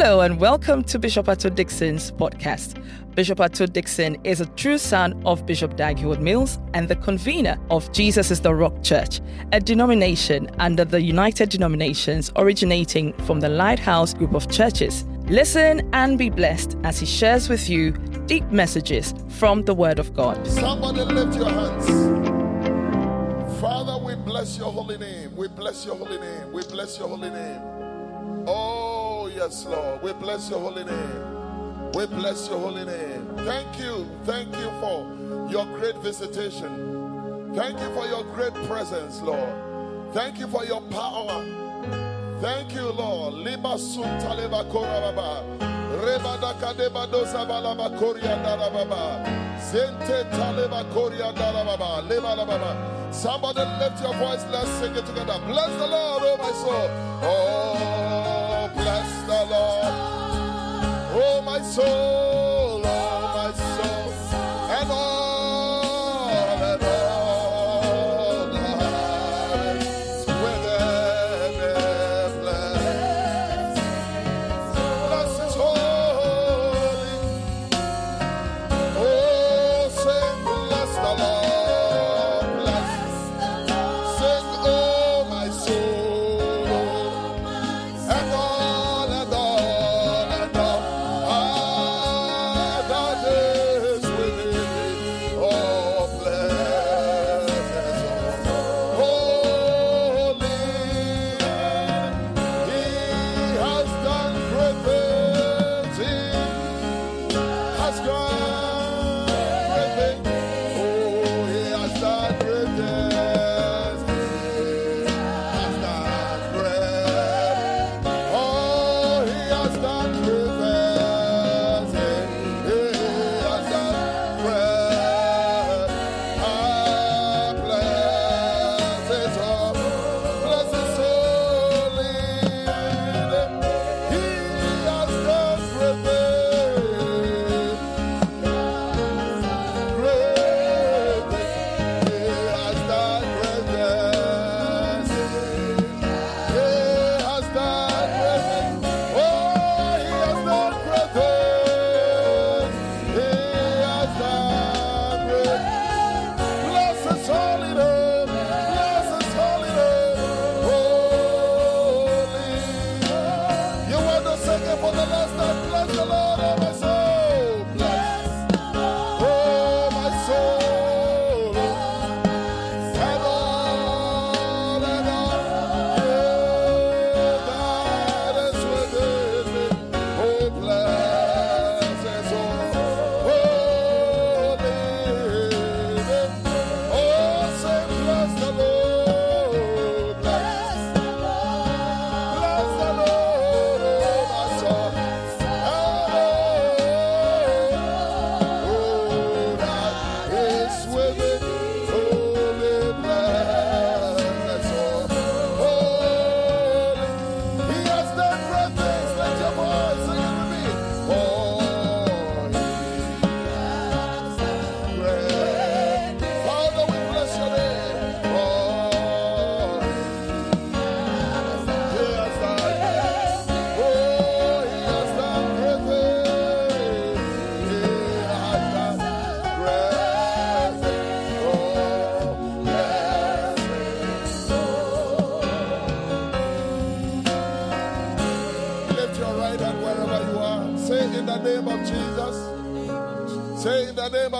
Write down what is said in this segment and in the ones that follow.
Hello and welcome to Bishop Ato Dickson's podcast. Bishop Ato Dickson is a true son of Bishop Dag Heward-Mills and the convener of Jesus is the Rock Church, a denomination under the United Denominations originating from the Lighthouse Group of Churches. Listen and be blessed as he shares with you deep messages from the Word of God. Somebody lift your hands. Father, we bless your holy name. We bless your holy name. We bless your holy name. Oh, yes, Lord. We bless your holy name. We bless your holy name. Thank you. Thank you for your great visitation. Thank you for your great presence, Lord. Thank you for your power. Thank you, Lord. Somebody lift your voice. Let's sing it together. Bless the Lord, oh my soul. Oh, bless the Lord. Oh, my soul.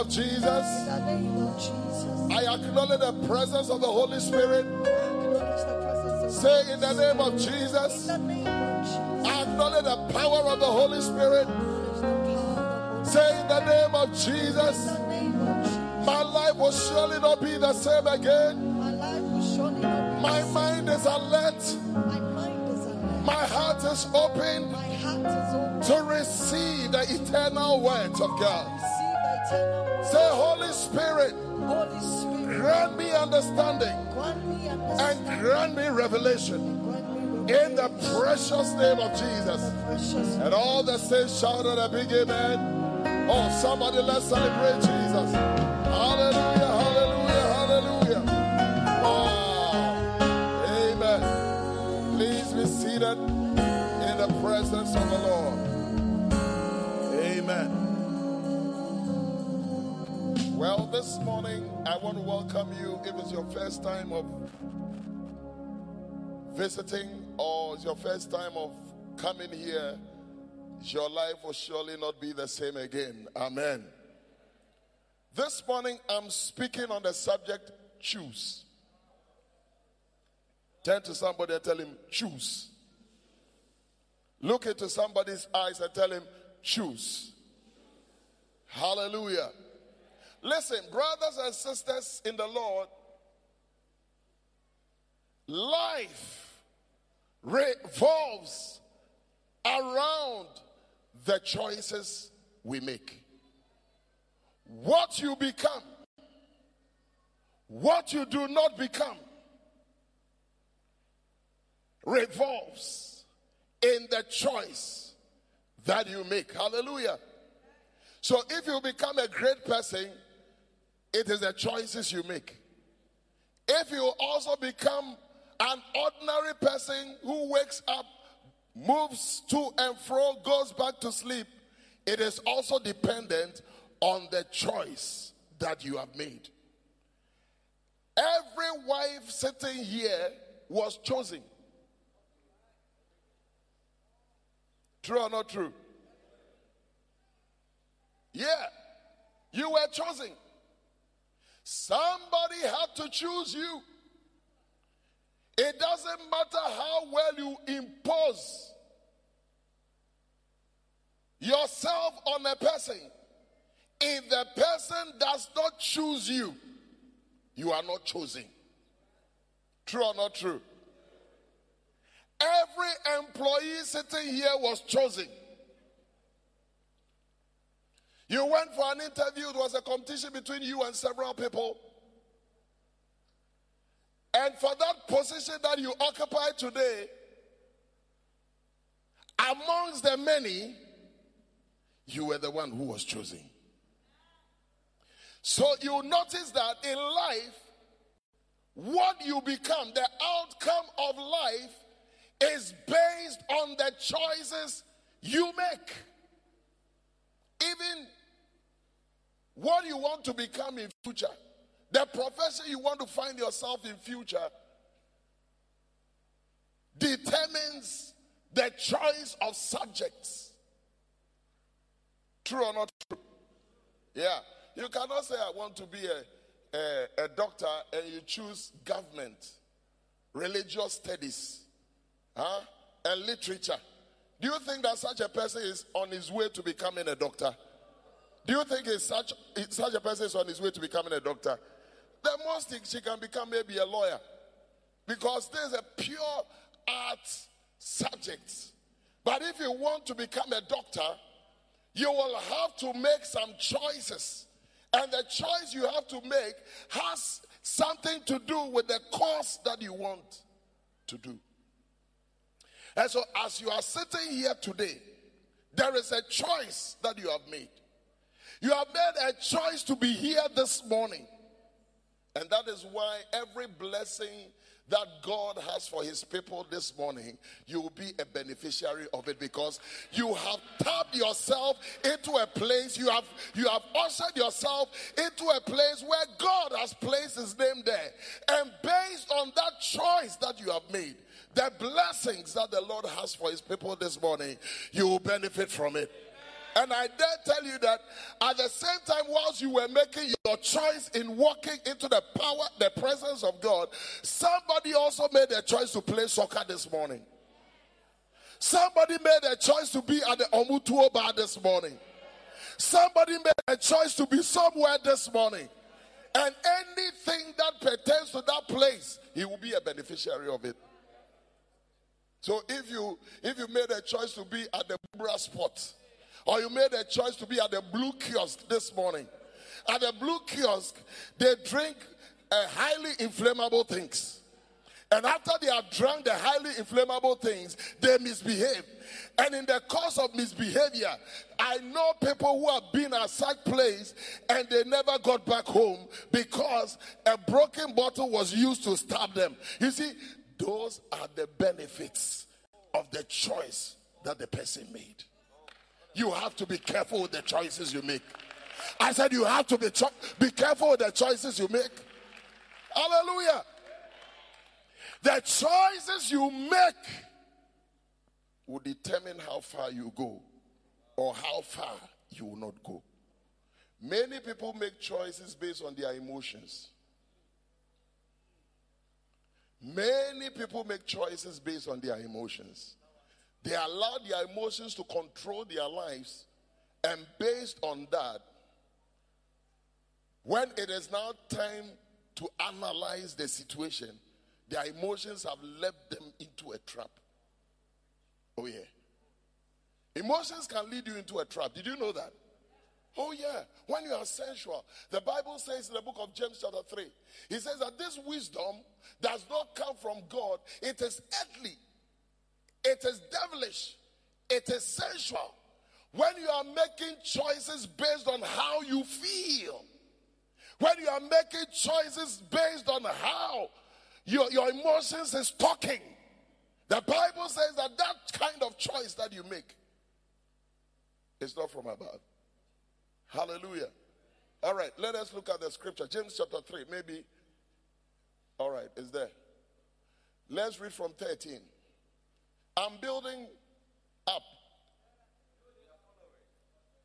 Of Jesus. I acknowledge the presence of the Holy Spirit. Say in the name of Jesus. I acknowledge the power of the Holy Spirit. Say in the name of Jesus. My life will surely not be the same again. My mind is alert. My heart is open to receive the eternal words of God. Say, Holy Spirit, grant me understanding and grant me revelation in the precious name of Jesus. And all the saints shouted a big amen. Oh, somebody, let's celebrate Jesus. Hallelujah, hallelujah, hallelujah. Wow. Amen. Please be seated in the presence of the Lord. Well, this morning I want to welcome you if it's your first time of visiting or it's your first time of coming here. Your life will surely not be the same again. Amen. This morning I'm speaking on the subject choose. Turn to somebody and tell him, choose. Look into somebody's eyes and tell him, choose. Hallelujah. Listen, brothers and sisters in the Lord, life revolves around the choices we make. What you become, what you do not become, revolves in the choice that you make. Hallelujah. So if you become a great person, it is the choices you make. If you also become an ordinary person who wakes up, moves to and fro, goes back to sleep, it is also dependent on the choice that you have made. Every wife sitting here was chosen. True or not true? Yeah, you were chosen. Somebody had to choose you. It doesn't matter how well you impose yourself on a person. If the person does not choose you, you are not chosen. True or not true? Every employee sitting here was chosen. You went for an interview, it was a competition between you and several people. And for that position that you occupy today, amongst the many, you were the one who was chosen. So you notice that in life, what you become, the outcome of life, is based on the choices you make. Even what you want to become in future, the profession you want to find yourself in future determines the choice of subjects. True or not true? Yeah. You cannot say, I want to be a, a, a doctor and you choose government, religious studies, huh? and literature. Do you think that such a person is on his way to becoming a doctor? Do you think such, such a person is on his way to becoming a doctor? The most thing she can become maybe a lawyer. Because there's a pure art subject. But if you want to become a doctor, you will have to make some choices. And the choice you have to make has something to do with the course that you want to do. And so, as you are sitting here today, there is a choice that you have made. You have made a choice to be here this morning. And that is why every blessing that God has for his people this morning, you will be a beneficiary of it because you have tapped yourself into a place, you have you have ushered yourself into a place where God has placed his name there. And based on that choice that you have made, the blessings that the Lord has for his people this morning, you will benefit from it. And I dare tell you that at the same time, whilst you were making your choice in walking into the power, the presence of God, somebody also made a choice to play soccer this morning. Somebody made a choice to be at the Omutuo bar this morning. Somebody made a choice to be somewhere this morning. And anything that pertains to that place, he will be a beneficiary of it. So if you if you made a choice to be at the Bubra spot, or you made a choice to be at the blue kiosk this morning. At the blue kiosk, they drink uh, highly inflammable things. And after they have drunk the highly inflammable things, they misbehave. And in the course of misbehavior, I know people who have been at such place and they never got back home because a broken bottle was used to stab them. You see, those are the benefits of the choice that the person made. You have to be careful with the choices you make. I said you have to be cho- be careful with the choices you make. Hallelujah. The choices you make will determine how far you go or how far you will not go. Many people make choices based on their emotions. Many people make choices based on their emotions. They allow their emotions to control their lives, and based on that, when it is now time to analyze the situation, their emotions have led them into a trap. Oh, yeah. Emotions can lead you into a trap. Did you know that? Oh, yeah. When you are sensual, the Bible says in the book of James, chapter 3, he says that this wisdom does not come from God, it is earthly, it is devilish, it is sensual. When you are making choices based on how you feel, when you are making choices based on how your, your emotions is talking, the Bible says that that kind of choice that you make is not from above. Hallelujah. All right, let us look at the scripture. James chapter 3, maybe. All right, is there. Let's read from 13. I'm building up.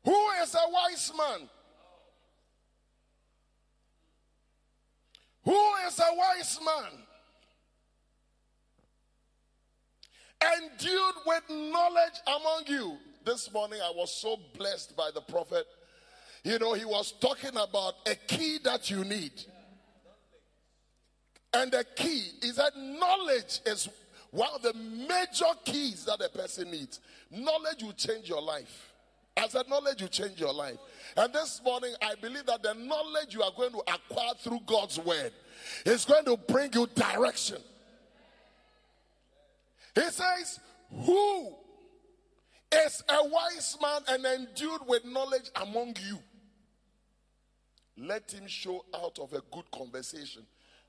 Who is a wise man? Who is a wise man? Endued with knowledge among you. This morning I was so blessed by the prophet. You know, he was talking about a key that you need. And the key is that knowledge is one of the major keys that a person needs. Knowledge will change your life. I said, knowledge will change your life. And this morning, I believe that the knowledge you are going to acquire through God's word is going to bring you direction. He says, Who is a wise man and endued with knowledge among you? Let him show out of a good conversation.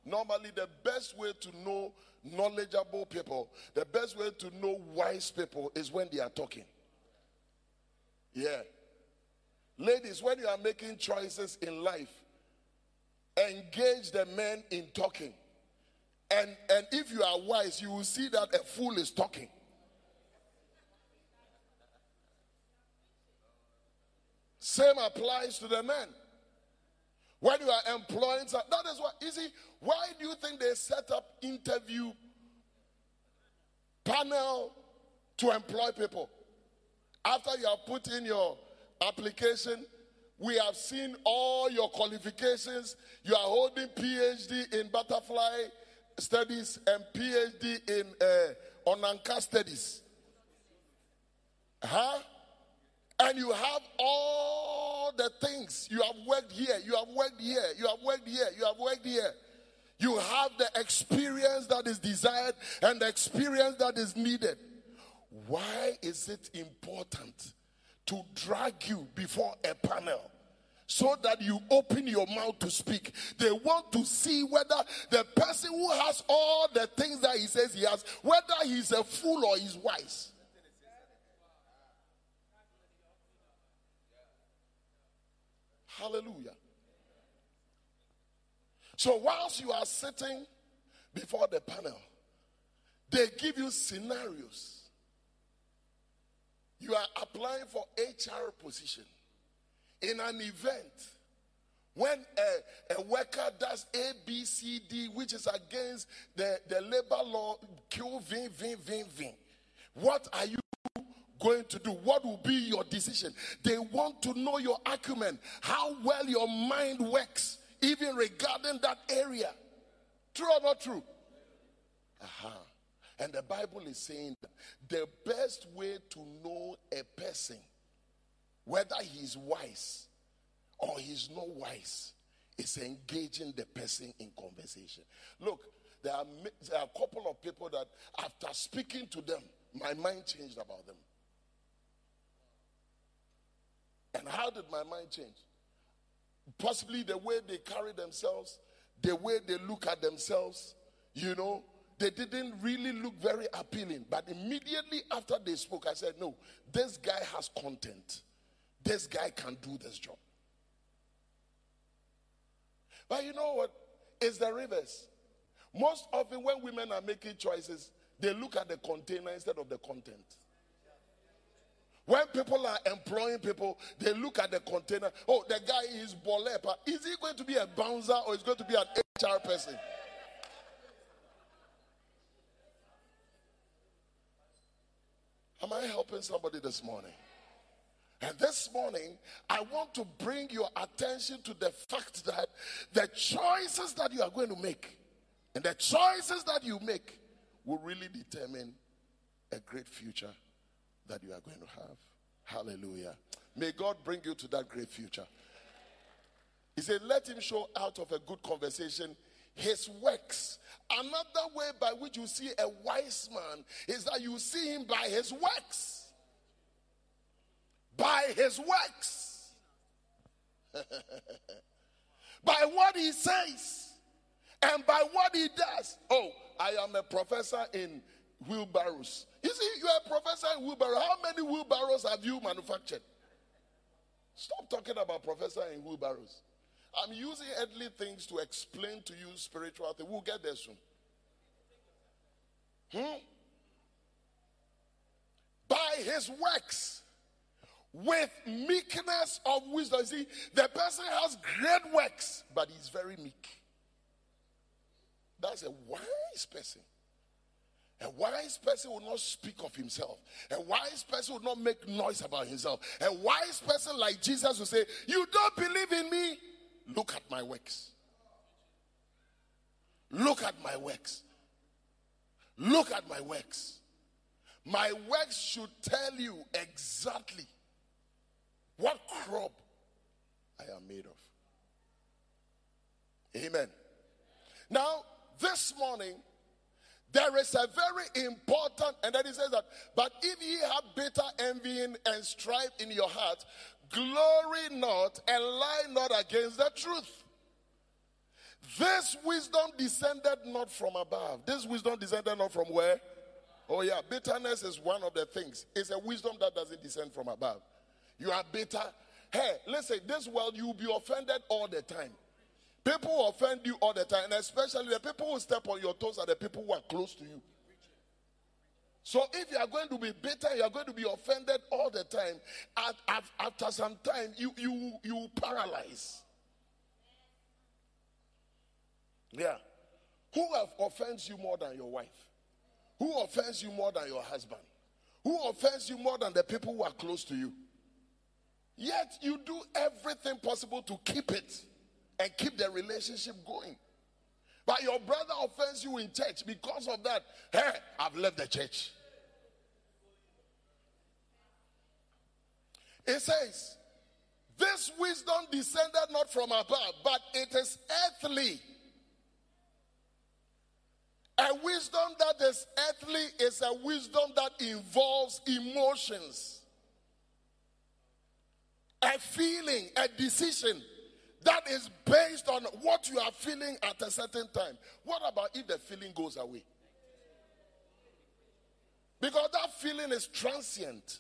Normally, the best way to know knowledgeable people, the best way to know wise people is when they are talking. Yeah. Ladies, when you are making choices in life, engage the men in talking. And, and if you are wise, you will see that a fool is talking. Same applies to the men. When you are employing, that is what, you see, why do you think they set up interview panel to employ people? After you have put in your application, we have seen all your qualifications. You are holding PhD in butterfly studies and PhD in uh, studies. Huh? And you have all the things. You have worked here, you have worked here, you have worked here, you have worked here. You have the experience that is desired and the experience that is needed. Why is it important to drag you before a panel? so that you open your mouth to speak. They want to see whether the person who has all the things that he says he has, whether he's a fool or he's wise. Hallelujah. So, whilst you are sitting before the panel, they give you scenarios. You are applying for HR position in an event when a, a worker does A, B, C, D, which is against the, the labor law, Q, V, V, V, V. What are you going to do? What will be your decision? They want to know your acumen, how well your mind works, even regarding that area. True or not true? Uh-huh. And the Bible is saying the best way to know a person whether he's wise or he's not wise, is engaging the person in conversation. Look, there are, there are a couple of people that after speaking to them, my mind changed about them. And how did my mind change? Possibly the way they carry themselves, the way they look at themselves, you know, they didn't really look very appealing. But immediately after they spoke, I said, No, this guy has content. This guy can do this job. But you know what? It's the reverse. Most often, when women are making choices, they look at the container instead of the content. When people are employing people, they look at the container. Oh, the guy is bolepa. Is he going to be a bouncer or is he going to be an HR person? Am I helping somebody this morning? And this morning, I want to bring your attention to the fact that the choices that you are going to make and the choices that you make will really determine a great future that you are going to have. Hallelujah. May God bring you to that great future. He said, Let him show out of a good conversation his works. Another way by which you see a wise man is that you see him by his works. By his works. by what he says and by what he does. Oh, I am a professor in wheelbarrows. You see, you are a professor in wheelbarrows. How many wheelbarrows have you manufactured? Stop talking about professor in wheelbarrows. I'm using earthly things to explain to you spiritual things. We'll get there soon. Hmm? By his works, with meekness of wisdom. See, the person has great works, but he's very meek. That's a wise person. A wise person will not speak of himself. A wise person will not make noise about himself. A wise person like Jesus will say, You don't believe in me? Look at my works. Look at my works. Look at my works. My works should tell you exactly what crop I am made of. Amen. Now, this morning, there is a very important, and then he says that, but if ye have bitter envying and strife in your heart, glory not and lie not against the truth. This wisdom descended not from above. This wisdom descended not from where? Oh, yeah. Bitterness is one of the things. It's a wisdom that doesn't descend from above. You are bitter. Hey, listen, this world, you'll be offended all the time. People offend you all the time, and especially the people who step on your toes are the people who are close to you. So if you are going to be bitter, you are going to be offended all the time. At, at, after some time, you you you paralyze. Yeah. Who have offends you more than your wife? Who offends you more than your husband? Who offends you more than the people who are close to you? Yet you do everything possible to keep it and keep the relationship going. But your brother offends you in church because of that. Hey, I've left the church. It says, This wisdom descended not from above, but it is earthly. A wisdom that is earthly is a wisdom that involves emotions, a feeling, a decision that is based on what you are feeling at a certain time. What about if the feeling goes away? Because that feeling is transient.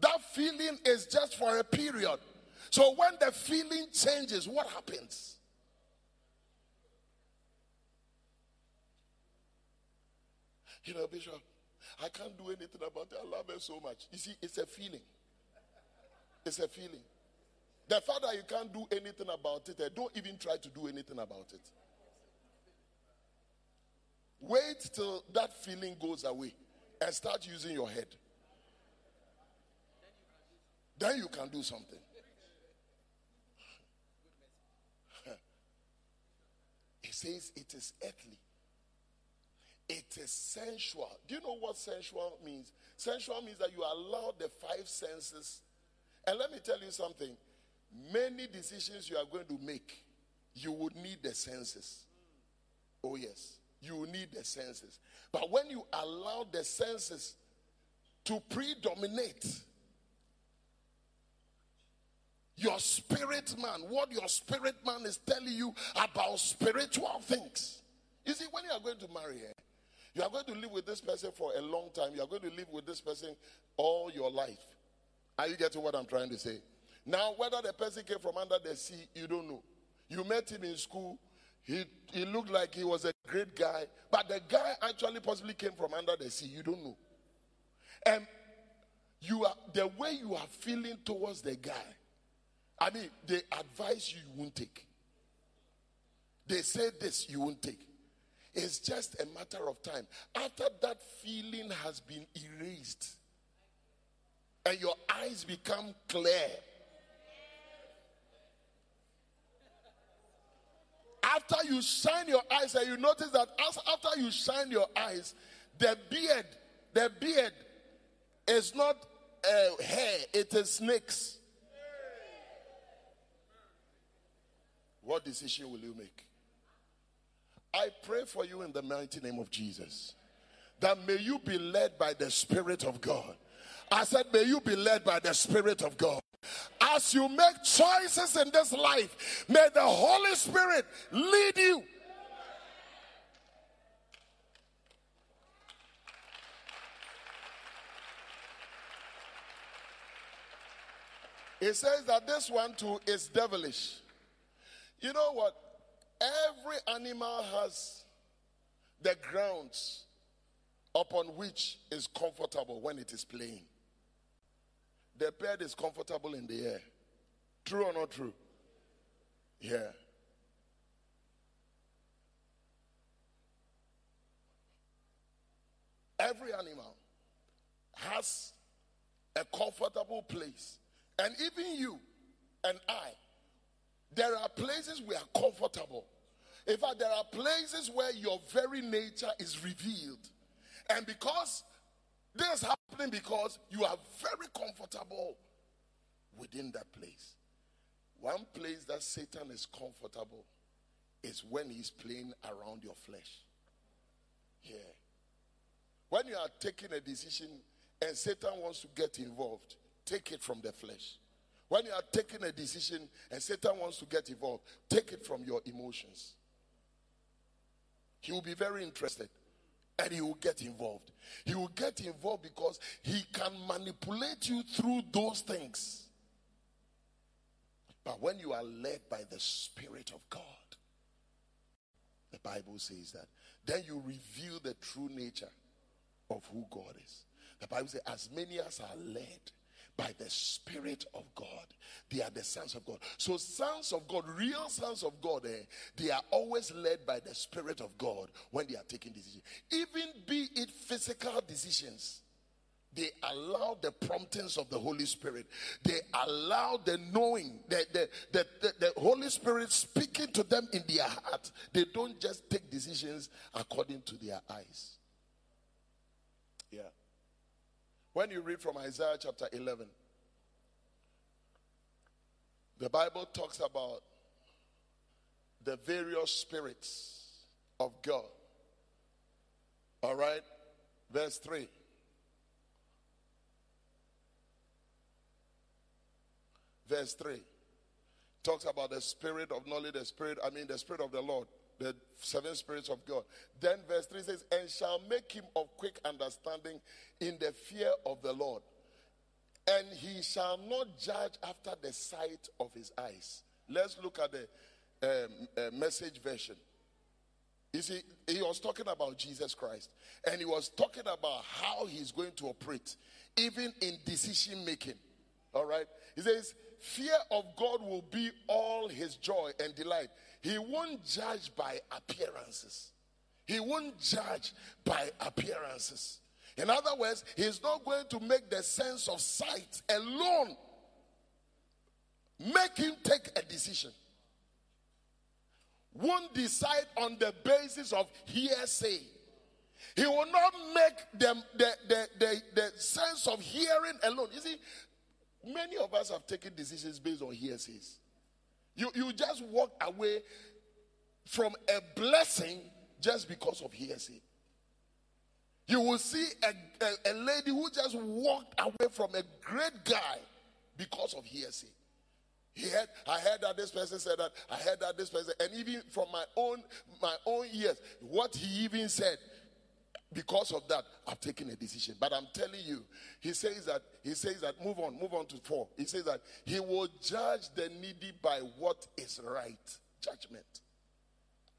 That feeling is just for a period. So when the feeling changes, what happens? You know, Bishop, I can't do anything about it. I love her so much. You see, it's a feeling. It's a feeling. The fact that you can't do anything about it, eh, don't even try to do anything about it. Wait till that feeling goes away and start using your head. Then you can do something. He says it is earthly. It is sensual. Do you know what sensual means? Sensual means that you allow the five senses. And let me tell you something Many decisions you are going to make, you would need the senses. Oh, yes, you need the senses. But when you allow the senses to predominate, your spirit man, what your spirit man is telling you about spiritual things. You see, when you are going to marry her, You are going to live with this person for a long time. You are going to live with this person all your life. Are you getting what I'm trying to say? Now, whether the person came from under the sea, you don't know. You met him in school. He, he looked like he was a great guy, but the guy actually possibly came from under the sea. You don't know. And you are the way you are feeling towards the guy. I mean, they advise you, you won't take. They say this, you won't take. It's just a matter of time. After that feeling has been erased and your eyes become clear. After you shine your eyes and you notice that after you shine your eyes, the beard, the beard is not uh, hair, it is snakes. What decision will you make? I pray for you in the mighty name of Jesus that may you be led by the Spirit of God. I said, may you be led by the Spirit of God. As you make choices in this life, may the Holy Spirit lead you. It says that this one too is devilish. You know what? Every animal has the grounds upon which is comfortable when it is playing. The bird is comfortable in the air. True or not true? Yeah. Every animal has a comfortable place. And even you and I, there are places we are comfortable. In fact, there are places where your very nature is revealed. And because this is happening because you are very comfortable within that place. One place that Satan is comfortable is when he's playing around your flesh. Here. When you are taking a decision and Satan wants to get involved, take it from the flesh. When you are taking a decision and Satan wants to get involved, take it from your emotions. He will be very interested and he will get involved. He will get involved because he can manipulate you through those things. But when you are led by the Spirit of God, the Bible says that, then you reveal the true nature of who God is. The Bible says, as many as are led by the Spirit of God. They are the sons of God. So, sons of God, real sons of God, eh, they are always led by the Spirit of God when they are taking decisions. Even be it physical decisions, they allow the promptings of the Holy Spirit. They allow the knowing, the, the, the, the, the Holy Spirit speaking to them in their heart. They don't just take decisions according to their eyes. Yeah. When you read from Isaiah chapter 11, the Bible talks about the various spirits of God. All right? Verse 3. Verse 3 talks about the spirit of knowledge, the spirit, I mean, the spirit of the Lord the seven spirits of God. Then verse 3 says, And shall make him of quick understanding in the fear of the Lord. And he shall not judge after the sight of his eyes. Let's look at the um, uh, message version. You see, he was talking about Jesus Christ, and he was talking about how he's going to operate, even in decision making. All right? He says, Fear of God will be all his joy and delight. He won't judge by appearances. He won't judge by appearances. In other words, he's not going to make the sense of sight alone make him take a decision. Won't decide on the basis of hearsay. He will not make them the, the, the, the sense of hearing alone. You see, many of us have taken decisions based on hearsays. You, you just walk away from a blessing just because of hearsay. You will see a, a, a, lady who just walked away from a great guy because of hearsay. He had, I heard that this person said that, I heard that this person, and even from my own my own ears, what he even said because of that, I've taken a decision. But I'm telling you, he says that, he says that, move on, move on to four. He says that he will judge the needy by what is right. Judgment.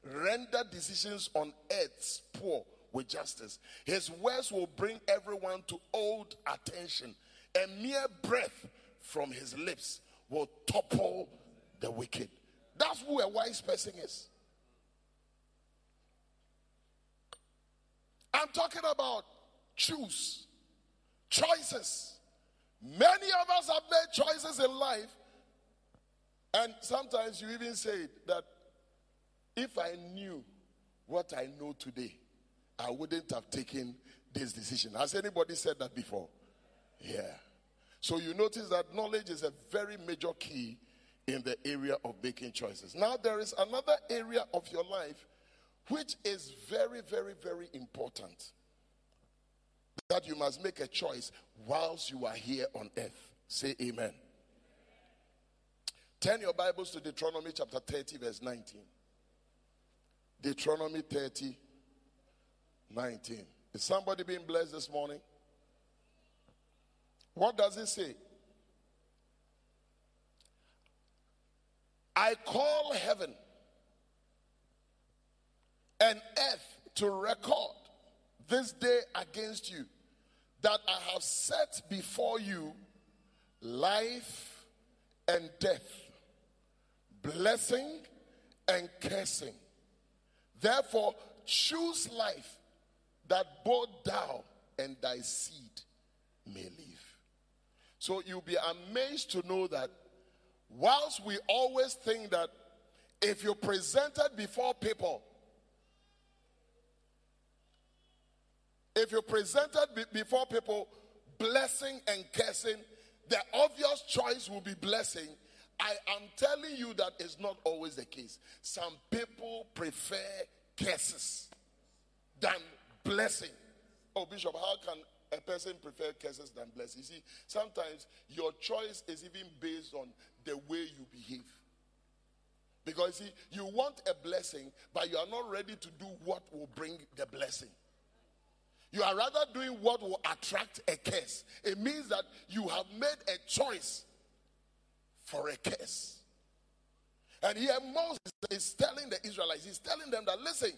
Render decisions on earth's poor with justice. His words will bring everyone to old attention. A mere breath from his lips will topple the wicked. That's who a wise person is. I'm talking about choose, choices. Many of us have made choices in life, and sometimes you even say that if I knew what I know today, I wouldn't have taken this decision. Has anybody said that before? Yeah. So you notice that knowledge is a very major key in the area of making choices. Now, there is another area of your life which is very, very, very important. That you must make a choice whilst you are here on earth. Say amen. Turn your Bibles to Deuteronomy chapter 30, verse 19. Deuteronomy 30, 19. Is somebody being blessed this morning? What does it say? I call heaven and earth to record this day against you that I have set before you life and death, blessing and cursing. Therefore, choose life that both thou and thy seed may live. So you'll be amazed to know that whilst we always think that if you're presented before people, if you're presented before people blessing and cursing, the obvious choice will be blessing. I am telling you that is not always the case. Some people prefer curses than blessing. Oh, Bishop, how can a person prefer curses than blessing? You see, sometimes your choice is even based on the way you behave. Because see, you want a blessing, but you are not ready to do what will bring the blessing. You are rather doing what will attract a curse. It means that you have made a choice for a curse. And here Moses is telling the Israelites, he's telling them that, listen,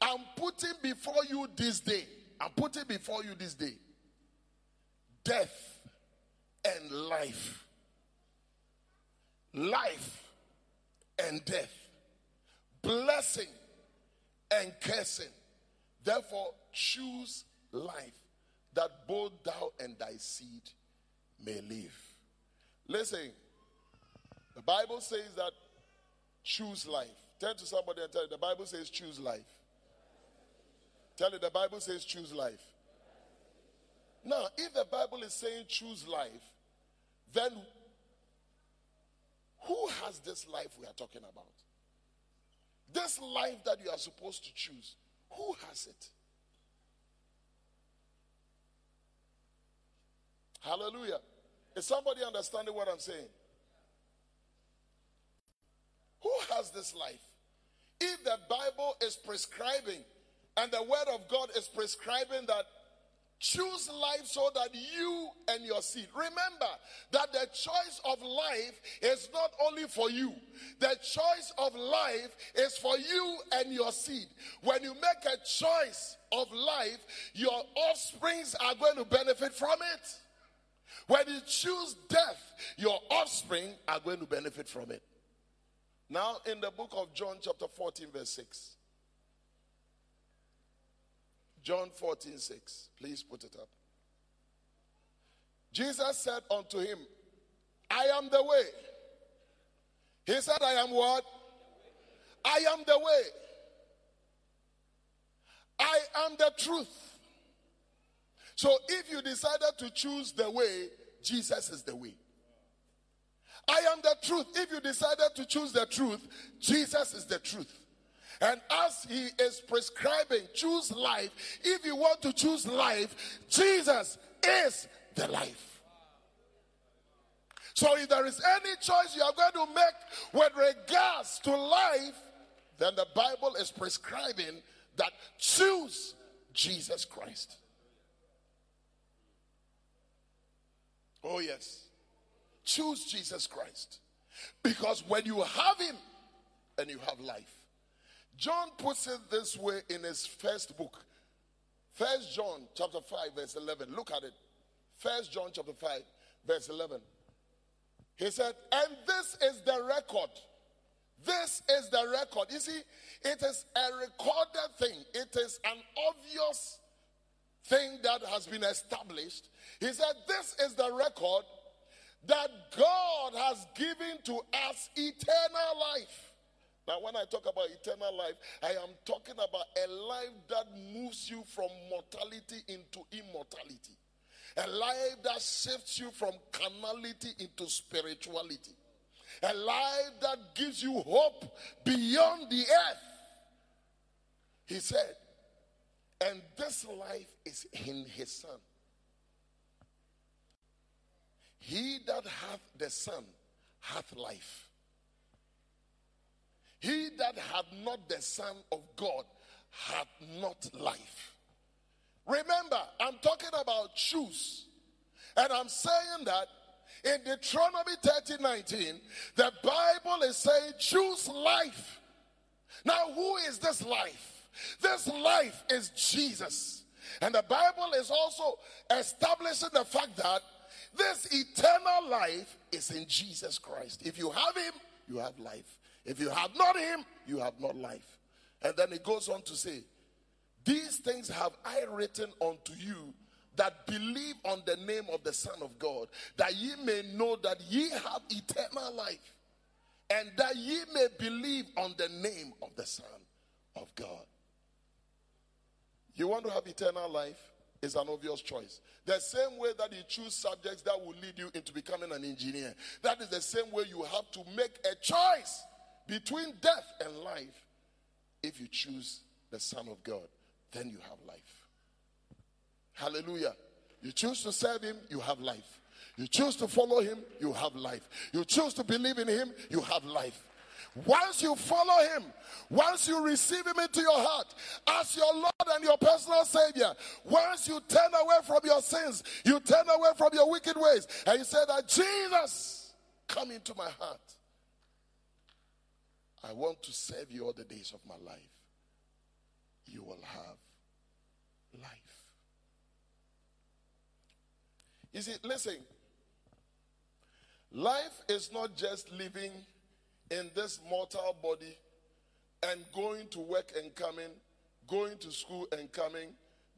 I'm putting before you this day, I'm putting before you this day death and life. Life and death. Blessing and cursing. Therefore, choose life that both thou and thy seed may live. Listen, the Bible says that choose life. Turn to somebody and tell you the Bible says choose life. Tell you the Bible says choose life. Now, if the Bible is saying choose life, then who has this life we are talking about? This life that you are supposed to choose, who has it? Hallelujah. Is somebody understanding what I'm saying? Who has this life? If the Bible is prescribing and the Word of God is prescribing that choose life so that you and your seed. Remember that the choice of life is not only for you, the choice of life is for you and your seed. When you make a choice of life, your offsprings are going to benefit from it. When you choose death, your offspring are going to benefit from it. Now, in the book of John, chapter 14, verse 6. John 14, 6. Please put it up. Jesus said unto him, I am the way. He said, I am what? I am the way. I am the truth. So if you decided to choose the way, Jesus is the way. I am the truth. If you decided to choose the truth, Jesus is the truth. And as he is prescribing, choose life. If you want to choose life, Jesus is the life. So if there is any choice you are going to make with regards to life, then the Bible is prescribing that choose Jesus Christ. Oh, yes. Choose Jesus Christ. Because when you have Him and you have life, John puts it this way in his first book. First John chapter 5, verse 11. Look at it. First John chapter 5, verse 11. He said, And this is the record. This is the record. You see, it is a recorded thing, it is an obvious thing that has been established. He said, This is the record that God has given to us eternal life. Now, when I talk about eternal life, I am talking about a life that moves you from mortality into immortality, a life that shifts you from carnality into spirituality, a life that gives you hope beyond the earth. He said, and this life is in his Son. He that hath the Son hath life. He that hath not the Son of God hath not life. Remember, I'm talking about choose. And I'm saying that in Deuteronomy 30 19, the Bible is saying, choose life. Now, who is this life? This life is Jesus. And the Bible is also establishing the fact that this eternal life is in Jesus Christ. If you have Him, you have life. If you have not Him, you have not life. And then it goes on to say, These things have I written unto you that believe on the name of the Son of God, that ye may know that ye have eternal life, and that ye may believe on the name of the Son of God. You want to have eternal life? It's an obvious choice. The same way that you choose subjects that will lead you into becoming an engineer, that is the same way you have to make a choice between death and life. If you choose the Son of God, then you have life. Hallelujah. You choose to serve Him, you have life. You choose to follow Him, you have life. You choose to believe in Him, you have life. Once you follow him, once you receive him into your heart as your Lord and your personal Savior, once you turn away from your sins, you turn away from your wicked ways, and you say that Jesus, come into my heart. I want to serve you all the days of my life. You will have life. You see, listen, life is not just living in this mortal body and going to work and coming, going to school and coming,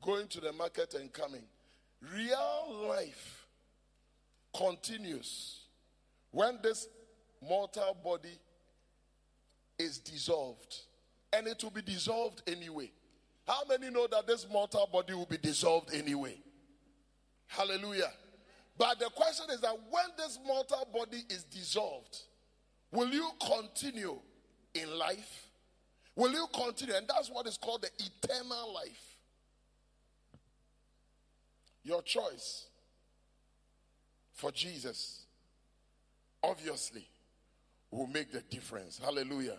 going to the market and coming. Real life continues when this mortal body is dissolved. And it will be dissolved anyway. How many know that this mortal body will be dissolved anyway? Hallelujah. But the question is that when this mortal body is dissolved, Will you continue in life? Will you continue? And that's what is called the eternal life. Your choice for Jesus, obviously, will make the difference. Hallelujah.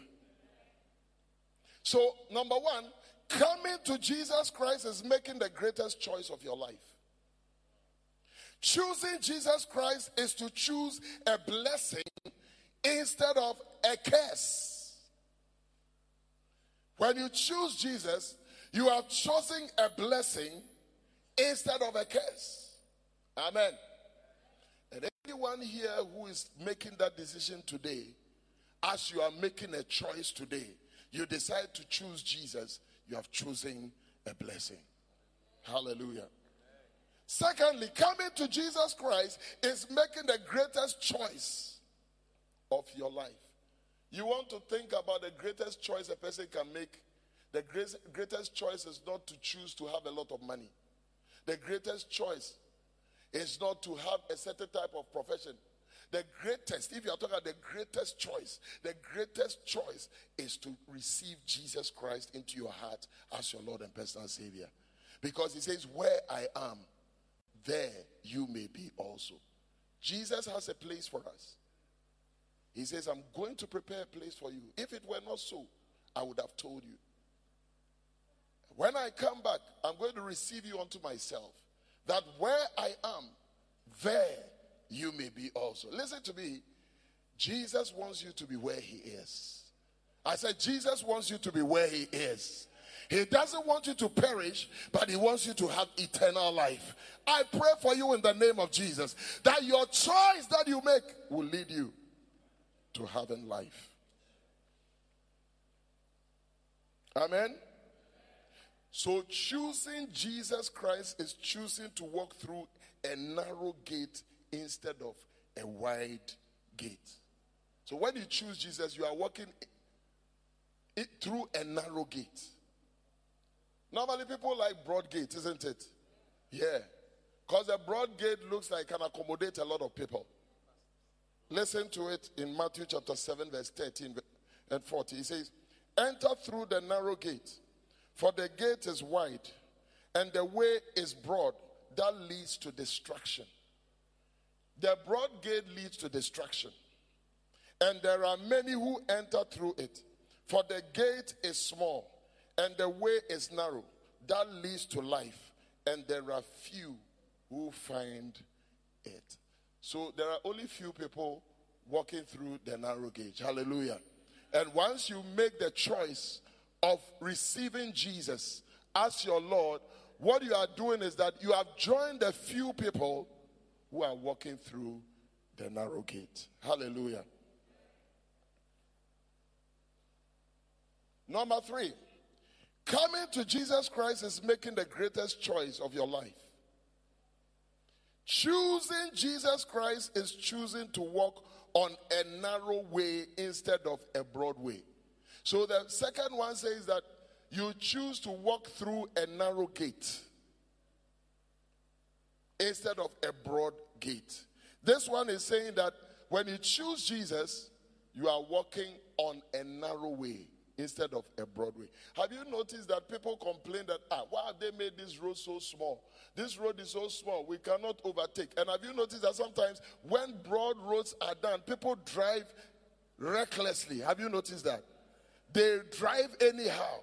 So, number one, coming to Jesus Christ is making the greatest choice of your life. Choosing Jesus Christ is to choose a blessing instead of a curse. When you choose Jesus, you are choosing a blessing instead of a curse. Amen. And anyone here who is making that decision today, as you are making a choice today, you decide to choose Jesus, you have chosen a blessing. Hallelujah. Secondly, coming to Jesus Christ is making the greatest choice of your life. You want to think about the greatest choice a person can make. The greatest choice is not to choose to have a lot of money. The greatest choice is not to have a certain type of profession. The greatest, if you are talking about the greatest choice, the greatest choice is to receive Jesus Christ into your heart as your Lord and personal Savior. Because He says, Where I am, there you may be also. Jesus has a place for us. He says, I'm going to prepare a place for you. If it were not so, I would have told you. When I come back, I'm going to receive you unto myself, that where I am, there you may be also. Listen to me. Jesus wants you to be where he is. I said, Jesus wants you to be where he is. He doesn't want you to perish, but he wants you to have eternal life. I pray for you in the name of Jesus that your choice that you make will lead you to having life. Amen. So choosing Jesus Christ is choosing to walk through a narrow gate instead of a wide gate. So when you choose Jesus, you are walking it through a narrow gate. Normally, people like broad gate, isn't it? Yeah. Because a broad gate looks like can accommodate a lot of people. Listen to it in Matthew chapter 7, verse 13 and 40. He says, Enter through the narrow gate, for the gate is wide, and the way is broad that leads to destruction. The broad gate leads to destruction, and there are many who enter through it. For the gate is small and the way is narrow that leads to life, and there are few who find it. So there are only few people walking through the narrow gate. Hallelujah. And once you make the choice of receiving Jesus as your Lord, what you are doing is that you have joined the few people who are walking through the narrow gate. Hallelujah. Number three, coming to Jesus Christ is making the greatest choice of your life. Choosing Jesus Christ is choosing to walk on a narrow way instead of a broad way. So the second one says that you choose to walk through a narrow gate instead of a broad gate. This one is saying that when you choose Jesus, you are walking on a narrow way instead of a Broadway. Have you noticed that people complain that, ah, why have they made this road so small? This road is so small, we cannot overtake. And have you noticed that sometimes when broad roads are done, people drive recklessly? Have you noticed that? They drive anyhow.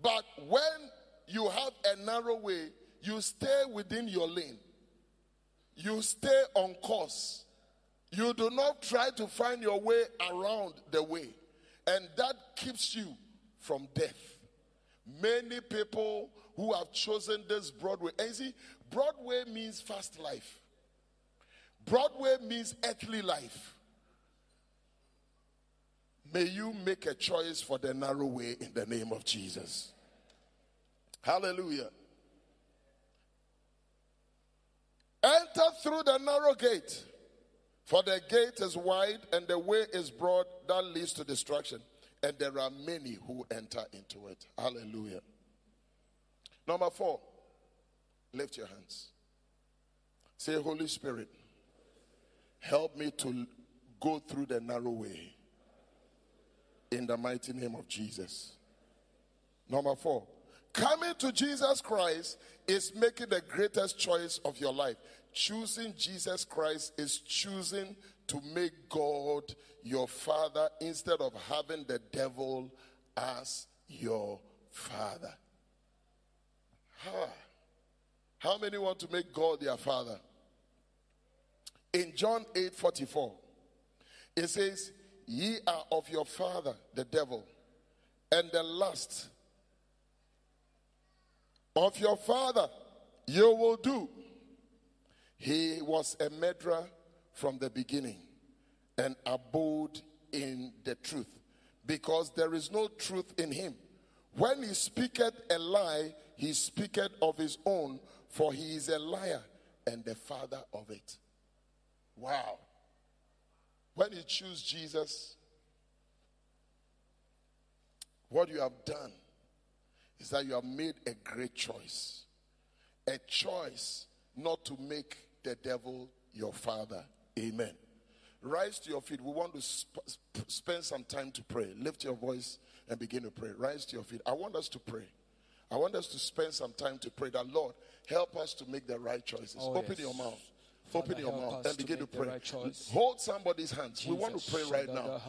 But when you have a narrow way, you stay within your lane. You stay on course. You do not try to find your way around the way. And that keeps you from death. Many people who have chosen this Broadway, and see, Broadway means fast life, Broadway means earthly life. May you make a choice for the narrow way in the name of Jesus. Hallelujah. Enter through the narrow gate. For the gate is wide and the way is broad that leads to destruction. And there are many who enter into it. Hallelujah. Number four, lift your hands. Say, Holy Spirit, help me to go through the narrow way. In the mighty name of Jesus. Number four, coming to Jesus Christ is making the greatest choice of your life. Choosing Jesus Christ is choosing to make God your father instead of having the devil as your father. How many want to make God their father? In John 8 44, it says, Ye are of your father, the devil, and the lust of your father you will do. He was a murderer from the beginning and abode in the truth because there is no truth in him. When he speaketh a lie, he speaketh of his own, for he is a liar and the father of it. Wow. When you choose Jesus, what you have done is that you have made a great choice. A choice not to make the devil your father. Amen. Rise to your feet. We want to sp- spend some time to pray. Lift your voice and begin to pray. Rise to your feet. I want us to pray. I want us to spend some time to pray that Lord help us to make the right choices. Oh, Open yes. your mouth. Father, Open your mouth and begin to, to pray. Right Hold somebody's hands. Jesus. We want to pray right now.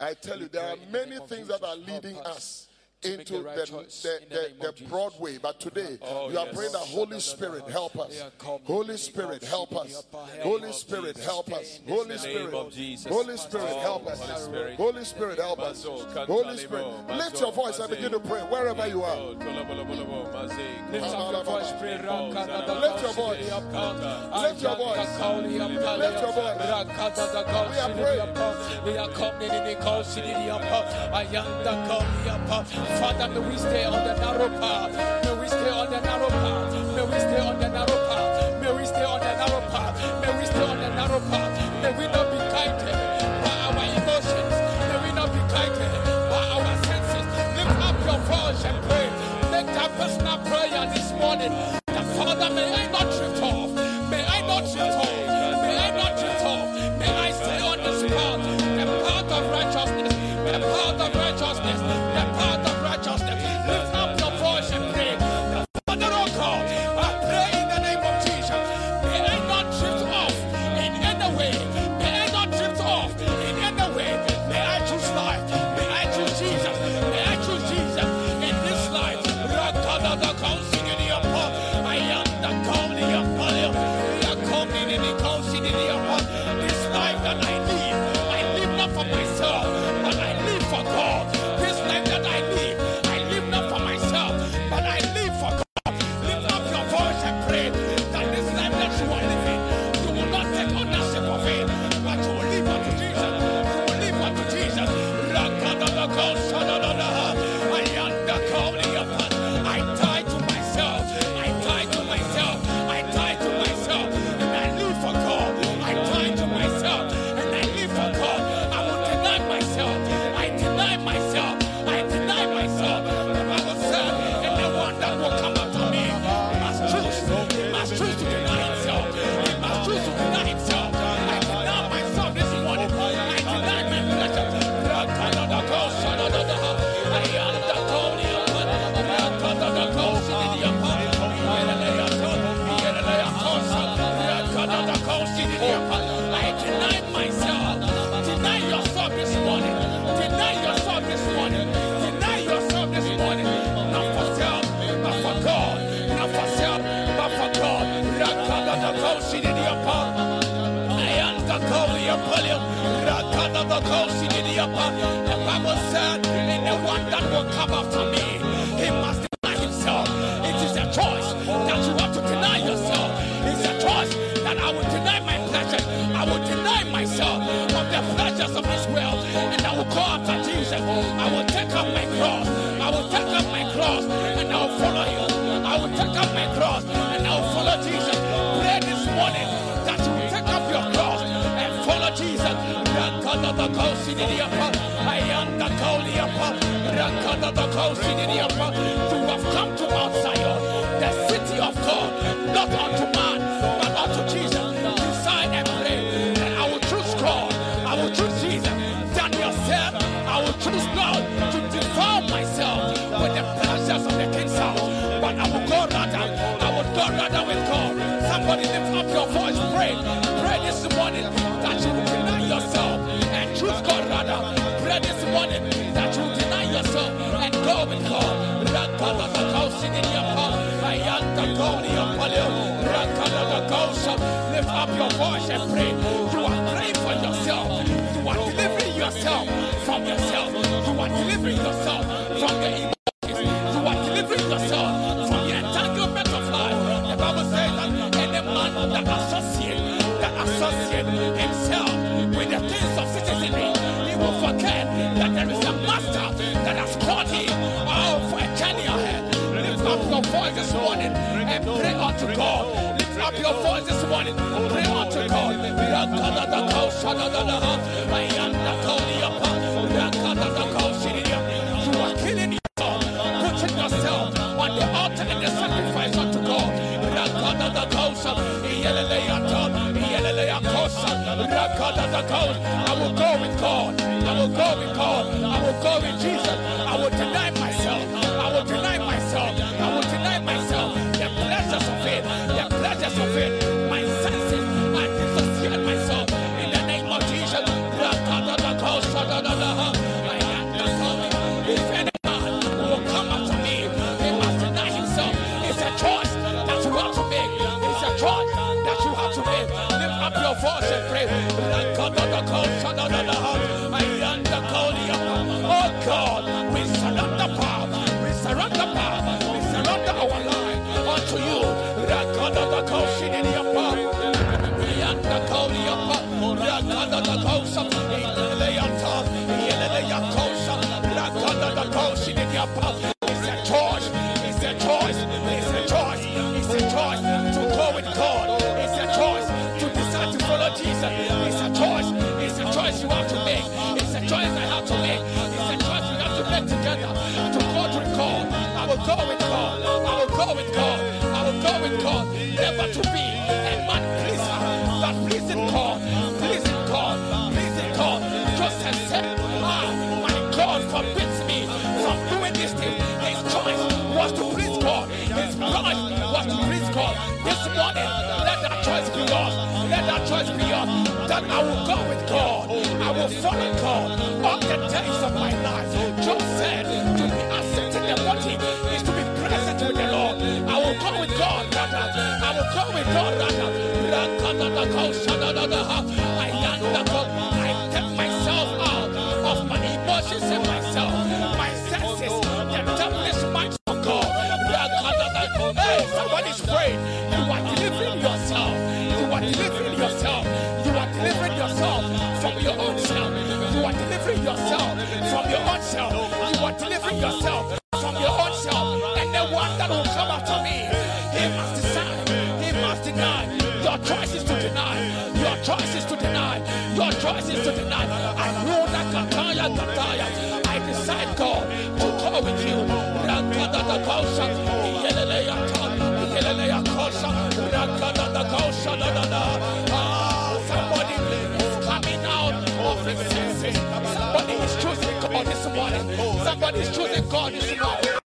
I tell you, there are many things that are leading us into the, right the, the, the, the Broadway. But today, oh, you are yes. praying that Holy Spirit help us. Holy Spirit help us. Holy Spirit help us. Holy Spirit. Holy Spirit help us. Holy Spirit help us. Holy Spirit. Lift your voice and begin to pray wherever you are. Lift your voice. Lift your voice. Lift your voice. Lift your voice. We are praying. We are coming in the call. Father, may we stay on the narrow path. May we stay on the narrow path. May we stay on the narrow path. May we stay on the narrow path. May we stay on the narrow path. Lift up your voice and pray. You are praying for yourself. You are delivering yourself from yourself. You are delivering yourself from the evil. da da da da yours. Let that choice be yours. That I will go with God. I will follow God all the days of my life. Job said, to be absent in the body is to be present with the Lord. I will go with God, rather. I will go with God, rather. I take myself out of my emotions and myself. choice is to deny. Your choice is to deny. I know that Kataya Kataya. I decide, God, to come with you. Rakada da Kosha, Yelelea Tom, Yelelea Kosha, Rakada da Kosha, da da da. Ah, somebody is coming out of his senses. Somebody is choosing God this morning. Somebody is choosing God this morning.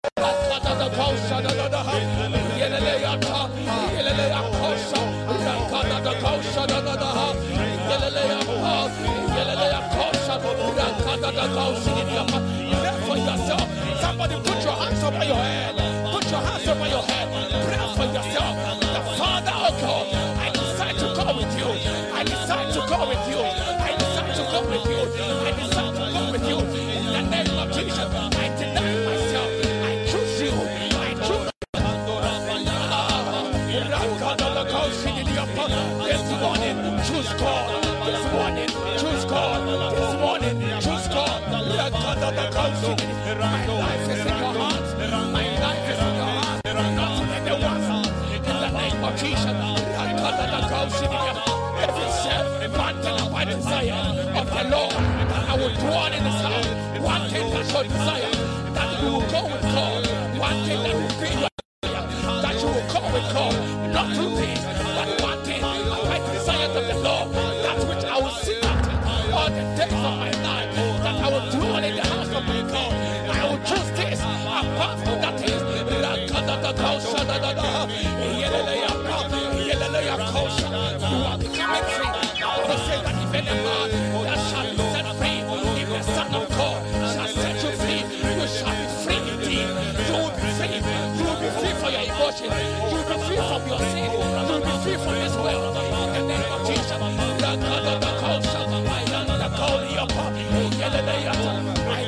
free from your sin. You'll be free from this world. In the name of Jesus. My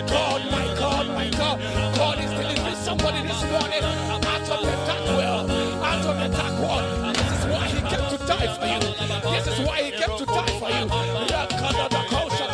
God, my God, my God. God is delivering somebody this morning out of the dark world, out of the dark world. This is why he came to die for you. This is why he came to die for you. Rakada da kosha,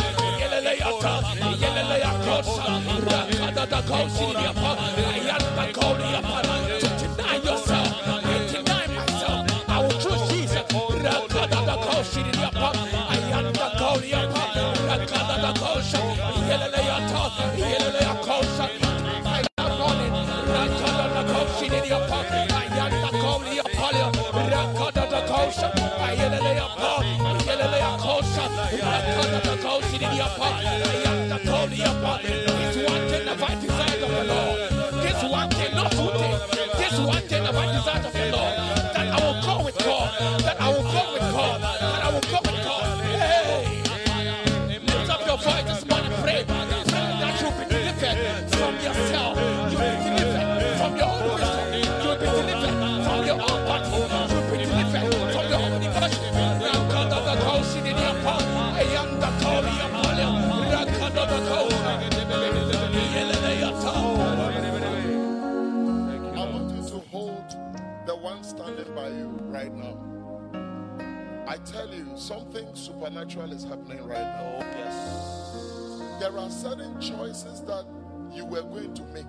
tell you, something supernatural is happening right now. Oh, yes. There are certain choices that you were going to make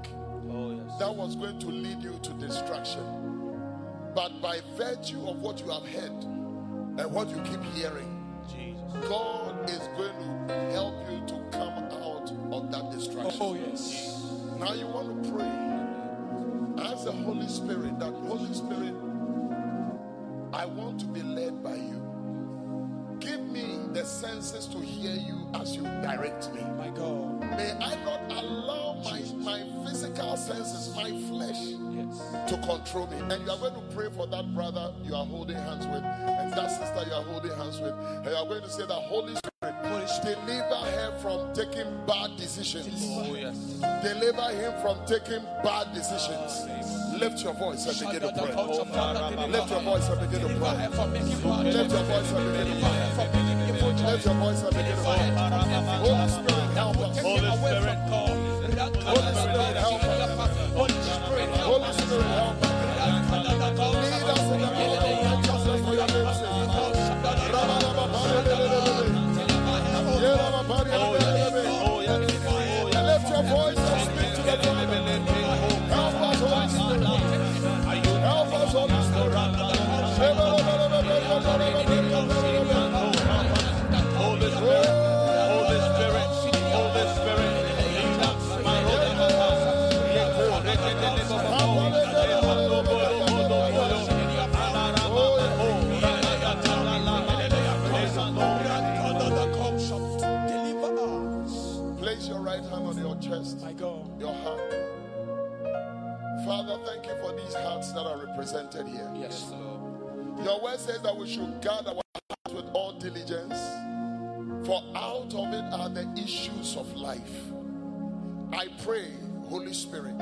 Oh, yes. that was going to lead you to destruction. But by virtue of what you have heard and what you keep hearing, Jesus. God is going to help you to come out of that destruction. Oh, yes. Now you want to pray. Ask the Holy Spirit that Holy Spirit, I want to be led by you. Give me the senses to hear you as you direct me. My God. May I not allow my, my physical senses, my flesh, Yes. to control me. And you are going to pray for that brother you are holding hands with, and that sister you are holding hands with. And you are going to say that Holy Spirit, Holy Spirit. Deliver her from taking bad decisions. Oh, yes. Deliver him from taking bad decisions. Lift your voice and begin to pray. Lift your voice and begin to pray. Lift your voice and begin to pray. Lift your voice and begin to pray. Holy Spirit, help us. Holy Spirit. Holy Spirit, help us. Represented here. Yes, Lord. Your word says that we should guard our hearts with all diligence, for out of it are the issues of life. I pray, Holy Spirit,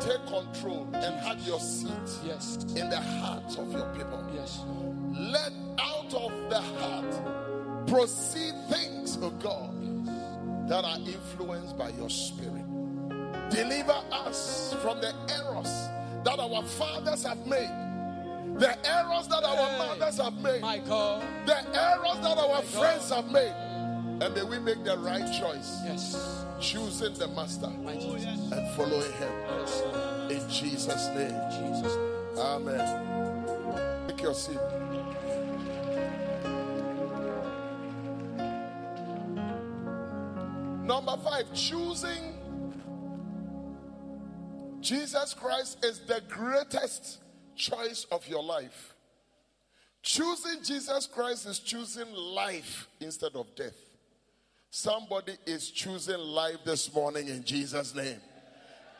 take control and have your seat Yes, in the hearts of your people. yes, Let out of the heart proceed things, of God, that are influenced by your spirit. Deliver us from the errors that our fathers have made, the errors that our Hey. mothers have made, my God. the errors that our friends have made. And may we make the right choice, Yes, choosing the Master my Jesus. Oh, and following Him. Yes. In Jesus' name. Jesus. Amen. Take your seat. Number five, choosing Jesus Christ is the greatest choice of your life. Choosing Jesus Christ is choosing life instead of death. Somebody is choosing life this morning in Jesus' name.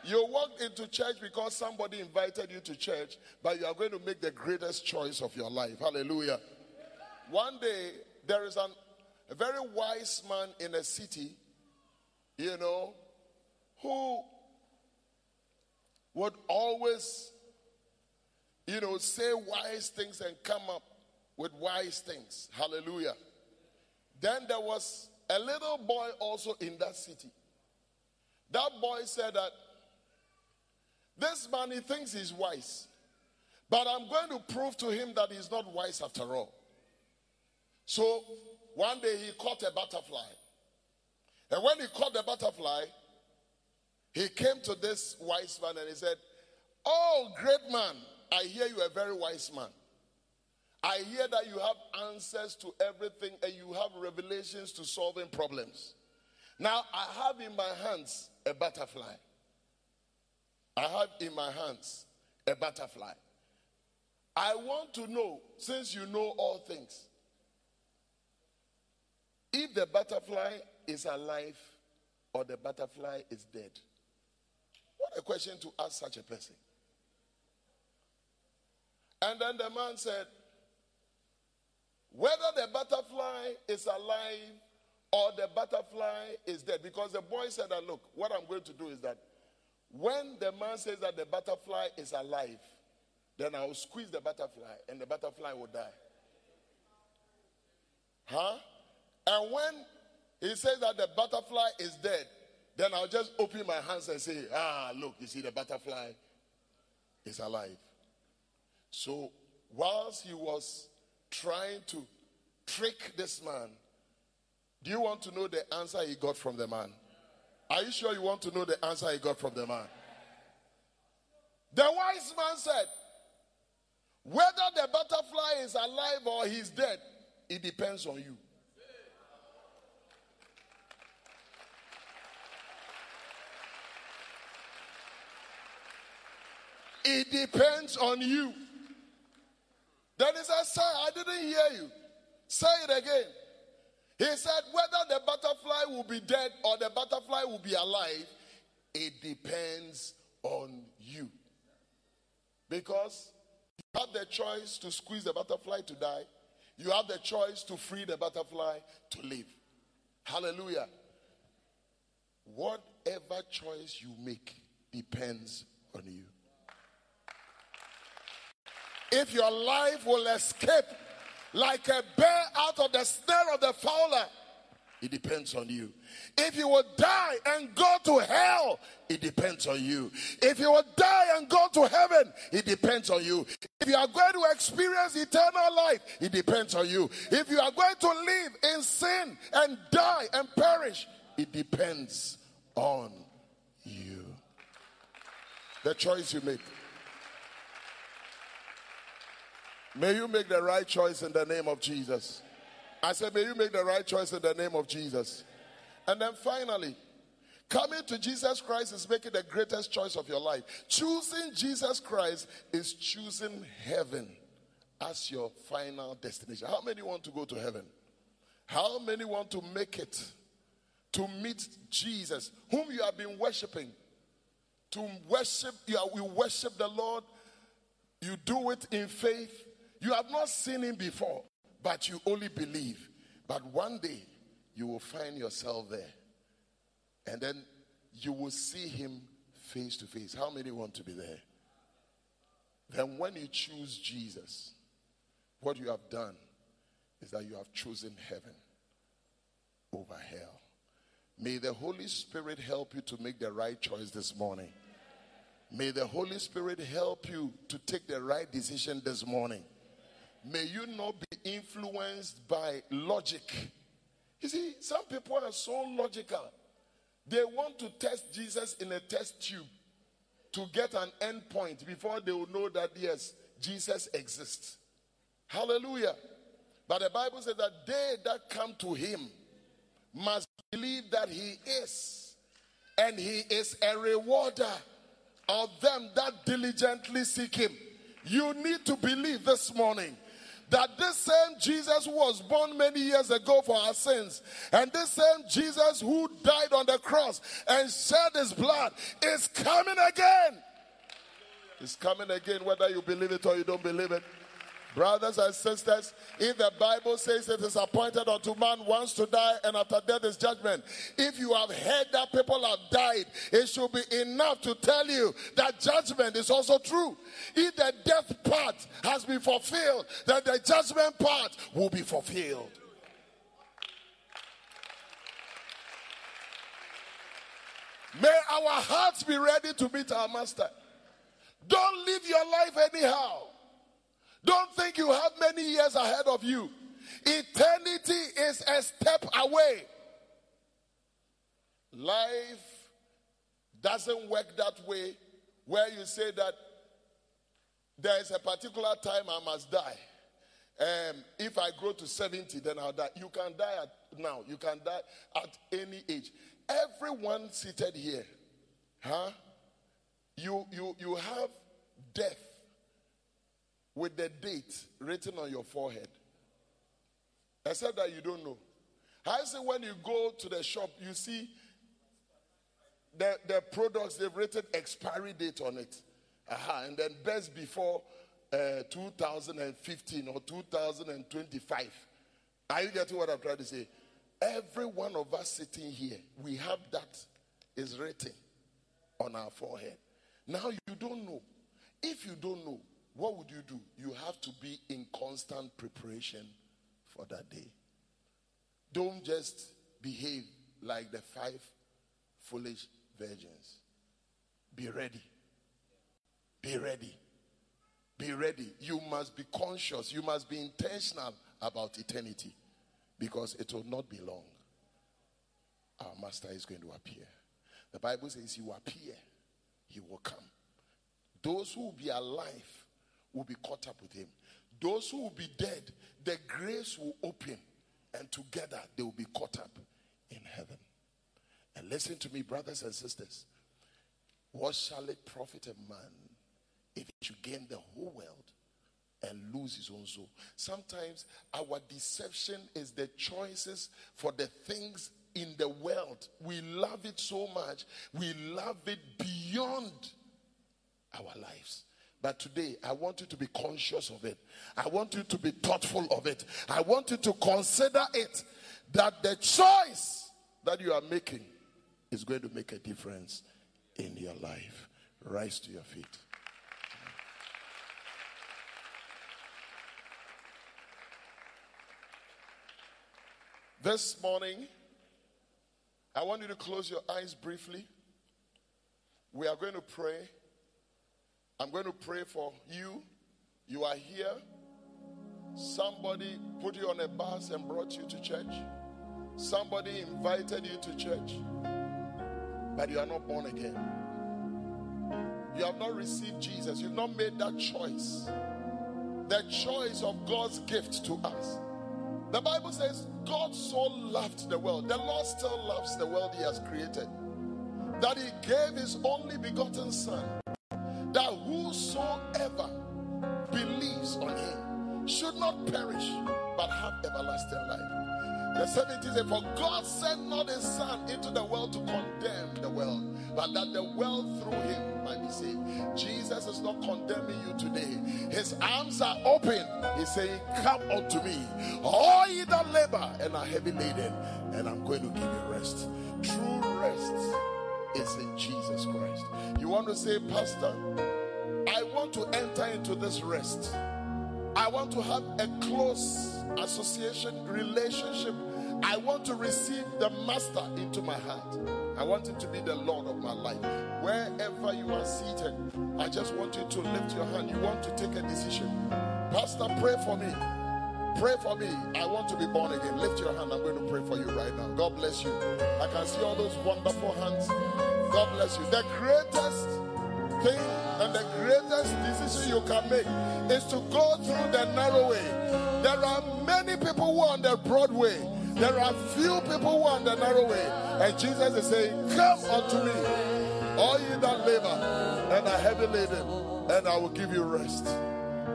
You walked into church because somebody invited you to church, but you are going to make the greatest choice of your life. Hallelujah. One day, there is an, a very wise man in a city, you know, who would always, you know, say wise things and come up with wise things. Hallelujah. Then there was a little boy also in that city. That boy said that this man, he thinks he's wise. But I'm going to prove to him that he's not wise after all. So one day he caught a butterfly. And when he caught the butterfly, he came to this wise man and he said, Oh, great man, I hear you are a very wise man. I hear that you have answers to everything and you have revelations to solving problems. Now, I have in my hands a butterfly. I have in my hands a butterfly. I want to know, since you know all things, if the butterfly is alive or the butterfly is dead. What a question to ask such a person. And then the man said, whether the butterfly is alive or the butterfly is dead. Because the boy said that, look, what I'm going to do is that when the man says that the butterfly is alive, then I'll squeeze the butterfly and the butterfly will die. Huh? And when he says that the butterfly is dead, then I'll just open my hands and say, ah, look, you see, the butterfly is alive. So, whilst he was trying to trick this man. Do you want to know the answer he got from the man? Are you sure you want to know the answer he got from the man? The wise man said, whether the butterfly is alive or he's dead, it depends on you. It depends on you. Then he said, Sir, I didn't hear you. Say it again. He said, whether the butterfly will be dead or the butterfly will be alive, it depends on you. Because you have the choice to squeeze the butterfly to die, you have the choice to free the butterfly to live. Hallelujah. Whatever choice you make depends on you. If your life will escape like a bear out of the snare of the fowler, it depends on you. If you will die and go to hell, it depends on you. If you will die and go to heaven, it depends on you. If you are going to experience eternal life, it depends on you. If you are going to live in sin and die and perish, it depends on you. The choice you make. May you make the right choice in the name of Jesus. I said, may you make the right choice in the name of Jesus. And then finally, coming to Jesus Christ is making the greatest choice of your life. Choosing Jesus Christ is choosing heaven as your final destination. How many want to go to heaven? How many want to make it to meet Jesus, whom you have been worshiping? To worship, you, are, you worship the Lord, you do it in faith, you have not seen him before, but you only believe. But one day you will find yourself there. And then you will see him face to face. How many want to be there? Then, when you choose Jesus, what you have done is that you have chosen heaven over hell. May the Holy Spirit help you to make the right choice this morning. May the Holy Spirit help you to take the right decision this morning. May you not be influenced by logic. You see, some people are so logical. They want to test Jesus in a test tube to get an end point before they will know that, yes, Jesus exists. Hallelujah. But the Bible says that they that come to him must believe that he is, and he is a rewarder of them that diligently seek him. You need to believe this morning that this same Jesus who was born many years ago for our sins, and this same Jesus who died on the cross and shed his blood is coming again. Is coming again, whether you believe it or you don't believe it. Brothers and sisters, if the Bible says it is appointed unto man once to die and after death is judgment, if you have heard that people have died, it should be enough to tell you that judgment is also true. If the death part has been fulfilled, then the judgment part will be fulfilled. May our hearts be ready to meet our master. Don't live your life anyhow. Don't think you have many years ahead of you. Eternity is a step away. Life doesn't work that way where you say that there is a particular time I must die. Um, if I grow to 70, then I'll die. You can die at now. You can die at any age. Everyone seated here, huh? You you you have death with the date written on your forehead. Except that you don't know. I say when you go to the shop, you see the, the products, they've written expiry date on it. Aha, and then best before uh, 2015 or 2025. Are you getting what I'm trying to say? Every one of us sitting here, we have that is written on our forehead. Now you don't know. If you don't know, what would you do? You have to be in constant preparation for that day. Don't just behave like the five foolish virgins. Be ready. Be ready. Be ready. You must be conscious. You must be intentional about eternity. because it will not be long. Our master is going to appear. The Bible says he will appear, he will come. Those who will be alive will be caught up with him. Those who will be dead, the grace will open, and together they will be caught up in heaven. And listen to me, brothers and sisters. What shall it profit a man if he should gain the whole world and lose his own soul? Sometimes our deception is the choices for the things in the world. We love it so much, we love it beyond our lives. But today, I want you to be conscious of it. I want you to be thoughtful of it. I want you to consider it that the choice that you are making is going to make a difference in your life. Rise to your feet. This morning, I want you to close your eyes briefly. We are going to pray. I'm going to pray for you. You are here. Somebody put you on a bus and brought you to church. Somebody invited you to church but you are not born again. You have not received Jesus. You've not made that choice. The choice of God's gift to us. The Bible says, God so loved the world. The Lord still loves the world He has created. That He gave His only begotten Son. That whosoever believes on Him should not perish, but have everlasting life. The 17 says, For God sent not his son into the world to condemn the world, but that the world through him might be saved. Jesus is not condemning you today. His arms are open. He's saying, Come unto me, all ye that labor and are heavy laden, and I'm going to give you rest. True rest is in Jesus Christ. You want to say, Pastor, I want to enter into this rest. I want to have a close association, relationship. I want to receive the Master into my heart. I want him to be the Lord of my life. Wherever you are seated, I just want you to lift your hand. You want to take a decision. Pastor, pray for me. Pray for me. I want to be born again. Lift your hand. I'm going to pray for you right now. God bless you. I can see all those wonderful hands. God bless you. The greatest thing and the greatest decision you can make is to go through the narrow way. There are many people who are on the broad way. There are few people who are on the narrow way. And Jesus is saying, Come unto me, all ye that labor and are heavy laden, and I will give you rest.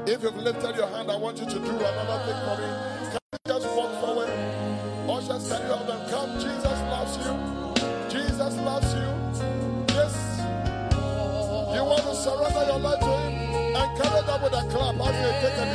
If you've lifted your hand, I want you to do another thing for me. Can you just walk forward? Ushers, can you them? Come, Jesus loves you. Jesus loves you. Yes. You want to surrender your life to Him and carry that with a clap as you take a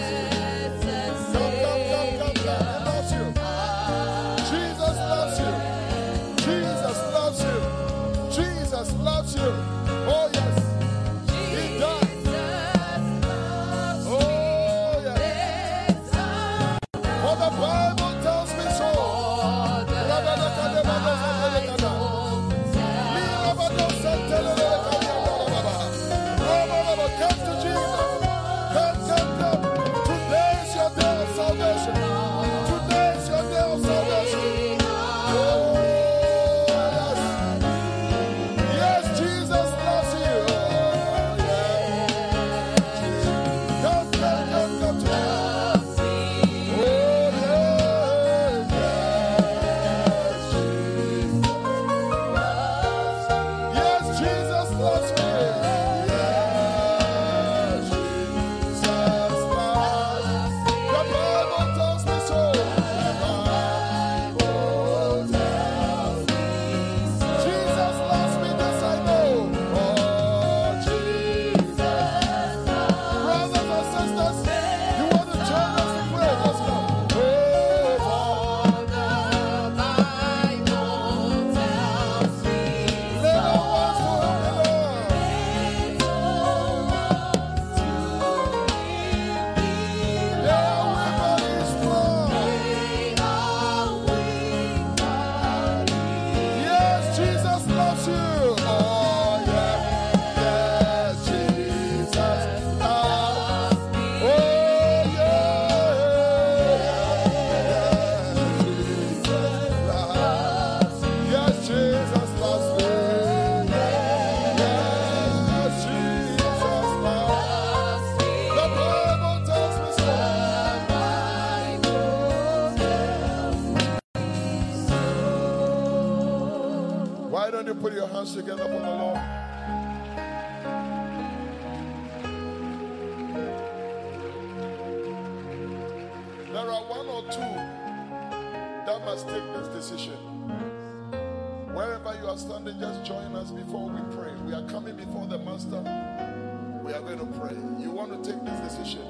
We are going to pray. You want to take this decision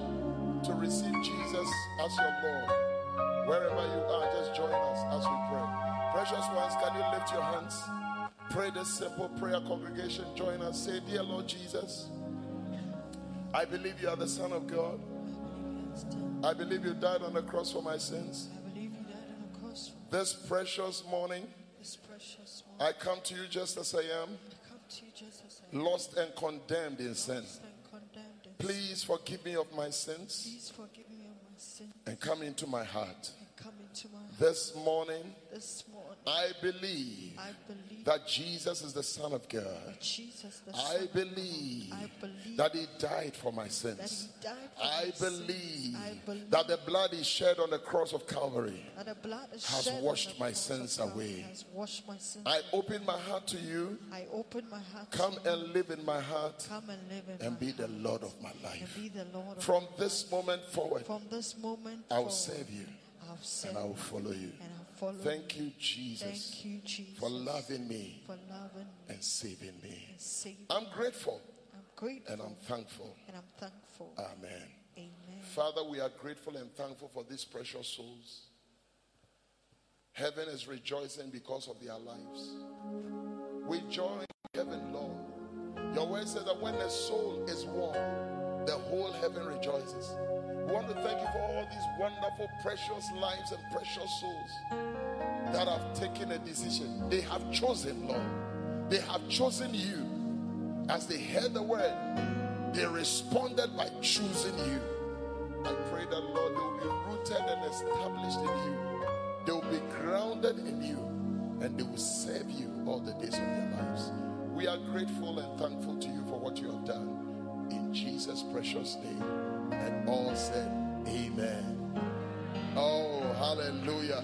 to receive Jesus as your Lord. Wherever you are, just join us as we pray. Precious ones, can you lift your hands? Pray this simple prayer, congregation. Join us. Say, Dear Lord Jesus, I believe you are the Son of God. I believe you died on the cross for my sins. I believe you died on the cross This precious morning, this precious one. I come to you just as I am, I come to you just as I am, lost and condemned in sin. lost and condemned. in sin. Please forgive me of my sins Please forgive me of my sin and come into my heart. and come into my heart. This morning, This morning, I believe I believe that Jesus is the Son of God. Jesus, I believe I believe that He died for my sins. For I my believe I believe that the blood He shed on the cross of Calvary. that the blood is has shed washed my sins away. My sins. I open my heart to you. I open my heart. Come and live in my heart come and live in and be the. Lord of my life. be the Lord. From this moment forward, from this moment, I will forward, serve you I'll and I will follow you. Follow. Thank you. Jesus, Thank you, Jesus, for loving me for loving me and saving me. and saving. I'm grateful I'm grateful and I'm thankful. and I'm thankful. Amen. Amen. Father, we are grateful and thankful for these precious souls. Heaven is rejoicing because of their lives. We join heaven, Lord. Your word says that when the soul is warm, the whole heaven rejoices. We want to thank you for all these wonderful, precious lives and precious souls that have taken a decision. They have chosen, Lord. They have chosen you. As they heard the word, they responded by choosing you. I pray that, Lord, they will be rooted and established in you. They will be grounded in you. And they will serve you all the days of their lives. We are grateful and thankful to you for what you have done. In Jesus' precious name. And all said, Amen. Oh, hallelujah.